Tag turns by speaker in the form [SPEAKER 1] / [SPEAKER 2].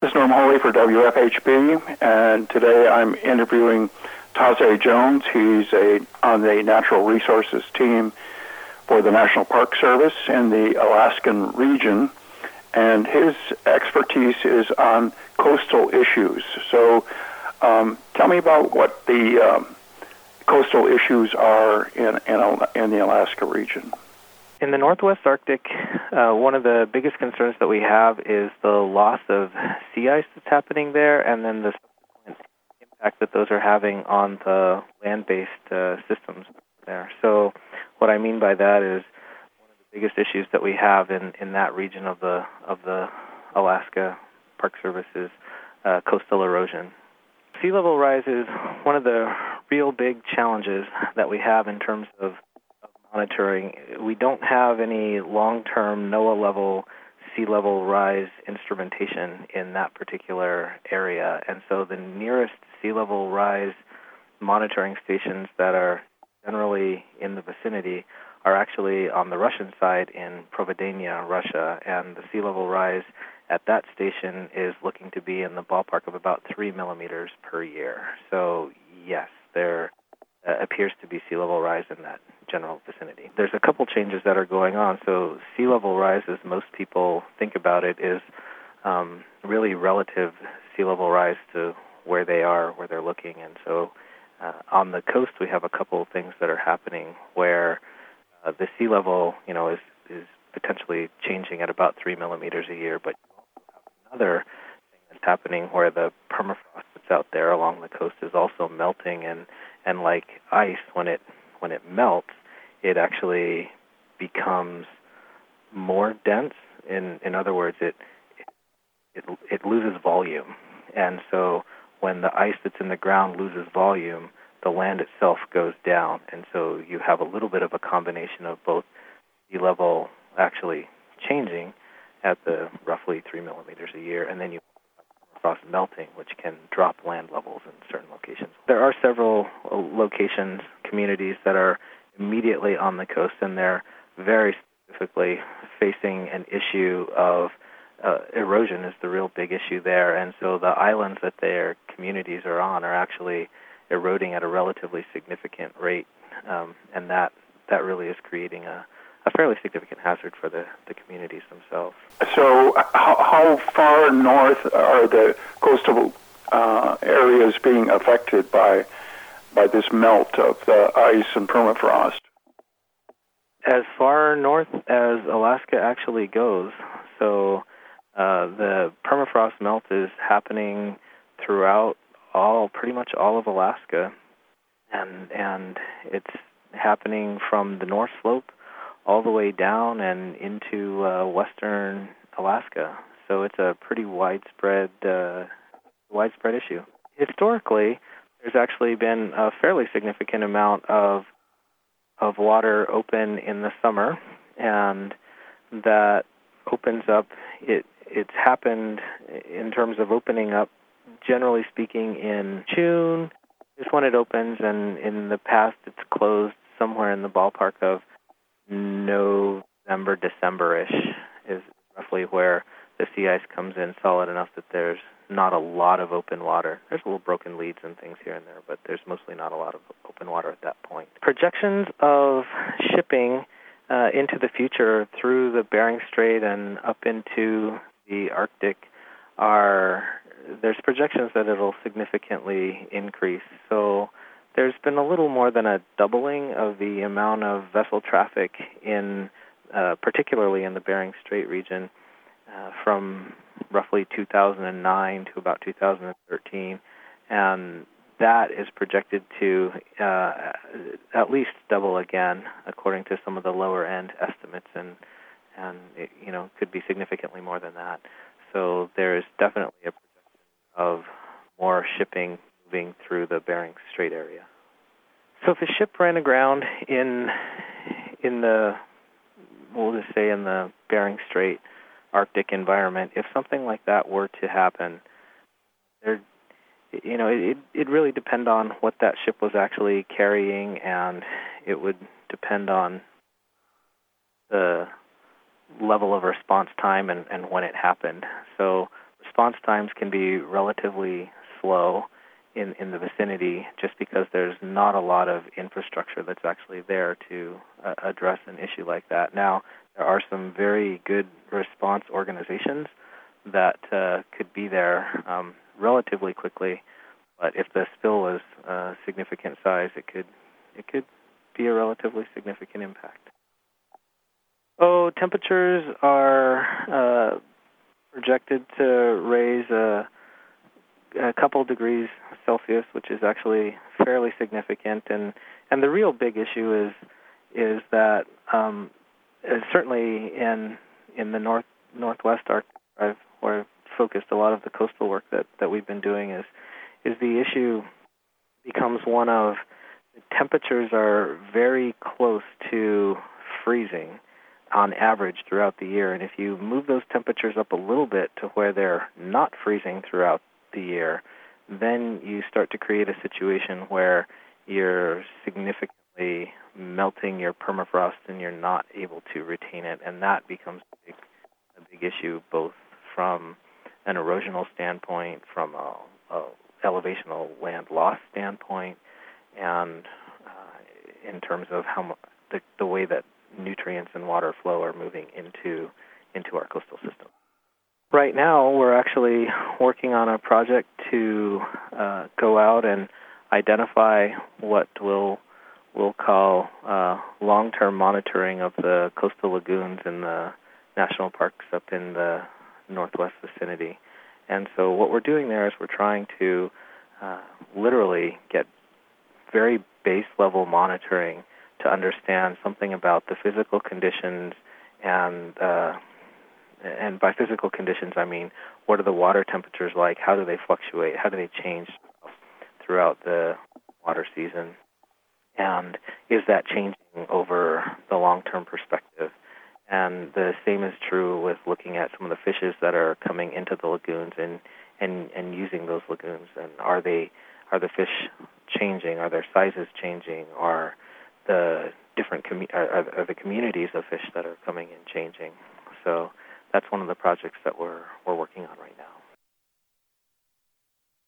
[SPEAKER 1] This is Norm Holy for WFHB, and today I'm interviewing Tahzay Jones. He's a on the natural resources team for the National Park Service in the Alaskan region, and his expertise is on coastal issues. So, um, tell me about what the um, coastal issues are in, in in the Alaska region.
[SPEAKER 2] In the Northwest Arctic, uh, one of the biggest concerns that we have is the loss of sea ice that's happening there, and then the impact that those are having on the land-based uh, systems there. So, what I mean by that is one of the biggest issues that we have in, in that region of the of the Alaska Park Service is uh, coastal erosion. Sea level rise is one of the real big challenges that we have in terms of monitoring. We don't have any long term NOAA level sea level rise instrumentation in that particular area. And so the nearest sea level rise monitoring stations that are generally in the vicinity are actually on the Russian side in Providenia, Russia, and the sea level rise at that station is looking to be in the ballpark of about three millimeters per year. So, yes, there uh, appears to be sea level rise in that general vicinity. There's a couple changes that are going on. So sea level rise, as most people think about it, is um, really relative sea level rise to where they are, where they're looking. And so uh, on the coast, we have a couple of things that are happening where uh, the sea level, you know, is is potentially changing at about three millimeters a year. But another thing that's happening where the permafrost that's out there along the coast is also melting and and like ice when it when it melts it actually becomes more dense. In in other words it it it loses volume. And so when the ice that's in the ground loses volume the land itself goes down. And so you have a little bit of a combination of both sea level actually changing at the roughly three millimeters a year and then you frost melting, which can drop land levels in certain locations. There are several uh, locations, communities that are immediately on the coast, and they're very specifically facing an issue of uh, erosion is the real big issue there, and so the islands that their communities are on are actually eroding at a relatively significant rate, um, and that that really is creating a a fairly significant hazard for the, the communities themselves.
[SPEAKER 1] So, how, how far north are the coastal uh, areas being affected by by this melt of the ice and permafrost?
[SPEAKER 2] As far north as Alaska actually goes. So, uh, the permafrost melt is happening throughout all, pretty much all of Alaska, and and it's happening from the North Slope all the way down and into uh, western Alaska. So it's a pretty widespread uh, widespread issue. Historically, there's actually been a fairly significant amount of of water open in the summer, and that opens up. It it's happened in terms of opening up. Generally speaking, in June is when it opens, and in the past, it's closed somewhere in the ballpark of November, December-ish is roughly where the sea ice comes in solid enough that there's not a lot of open water. There's a little broken leads and things here and there, but there's mostly not a lot of open water at that point. Projections of shipping uh, into the future through the Bering Strait and up into the Arctic are there's projections that it'll significantly increase. So there's been a little more than a doubling of the amount of vessel traffic in, uh, particularly in the Bering Strait region, uh, from roughly 2009 to about 2013, and that is projected to uh, at least double again, according to some of the lower end estimates, and and it, you know could be significantly more than that. So there is definitely a projection of more shipping moving through the Bering Strait area. So if a ship ran aground in in the we'll just say in the Bering Strait Arctic environment, if something like that were to happen, there you know, it it really depend on what that ship was actually carrying and it would depend on the level of response time and, and when it happened. So response times can be relatively slow in, in the vicinity just because there's not a lot of infrastructure that's actually there to uh, address an issue like that. Now, there are some very good response organizations that uh, could be there um, relatively quickly, but if the spill was a significant size, it could it could be a relatively significant impact. Oh, temperatures are uh, projected to raise a couple degrees Celsius, which is actually fairly significant. And and the real big issue is is that um, certainly in in the north northwest Arctic, where I've focused a lot of the coastal work that that we've been doing is is the issue becomes one of temperatures are very close to freezing on average throughout the year. And if you move those temperatures up a little bit to where they're not freezing throughout the year, then you start to create a situation where you're significantly melting your permafrost and you're not able to retain it. And that becomes a big, a big issue both from an erosional standpoint, from a, a elevational land loss standpoint, and uh, in terms of how the, the way that nutrients and water flow are moving into into our coastal system. Right now, we're actually working on a project to uh, go out and identify what we'll we'll call uh, long-term monitoring of the coastal lagoons in the national parks up in the northwest vicinity. And so, what we're doing there is we're trying to uh, literally get very base level monitoring to understand something about the physical conditions and uh, and by physical conditions I mean what are the water temperatures like? How do they fluctuate? How do they change throughout the water season? And is that changing over the long-term perspective? And the same is true with looking at some of the fishes that are coming into the lagoons and and and using those lagoons. And are they are the fish changing? Are their sizes changing? Are the different commu- are, are the communities of fish that are coming and changing. So that's one of the projects that we're we're working on right now.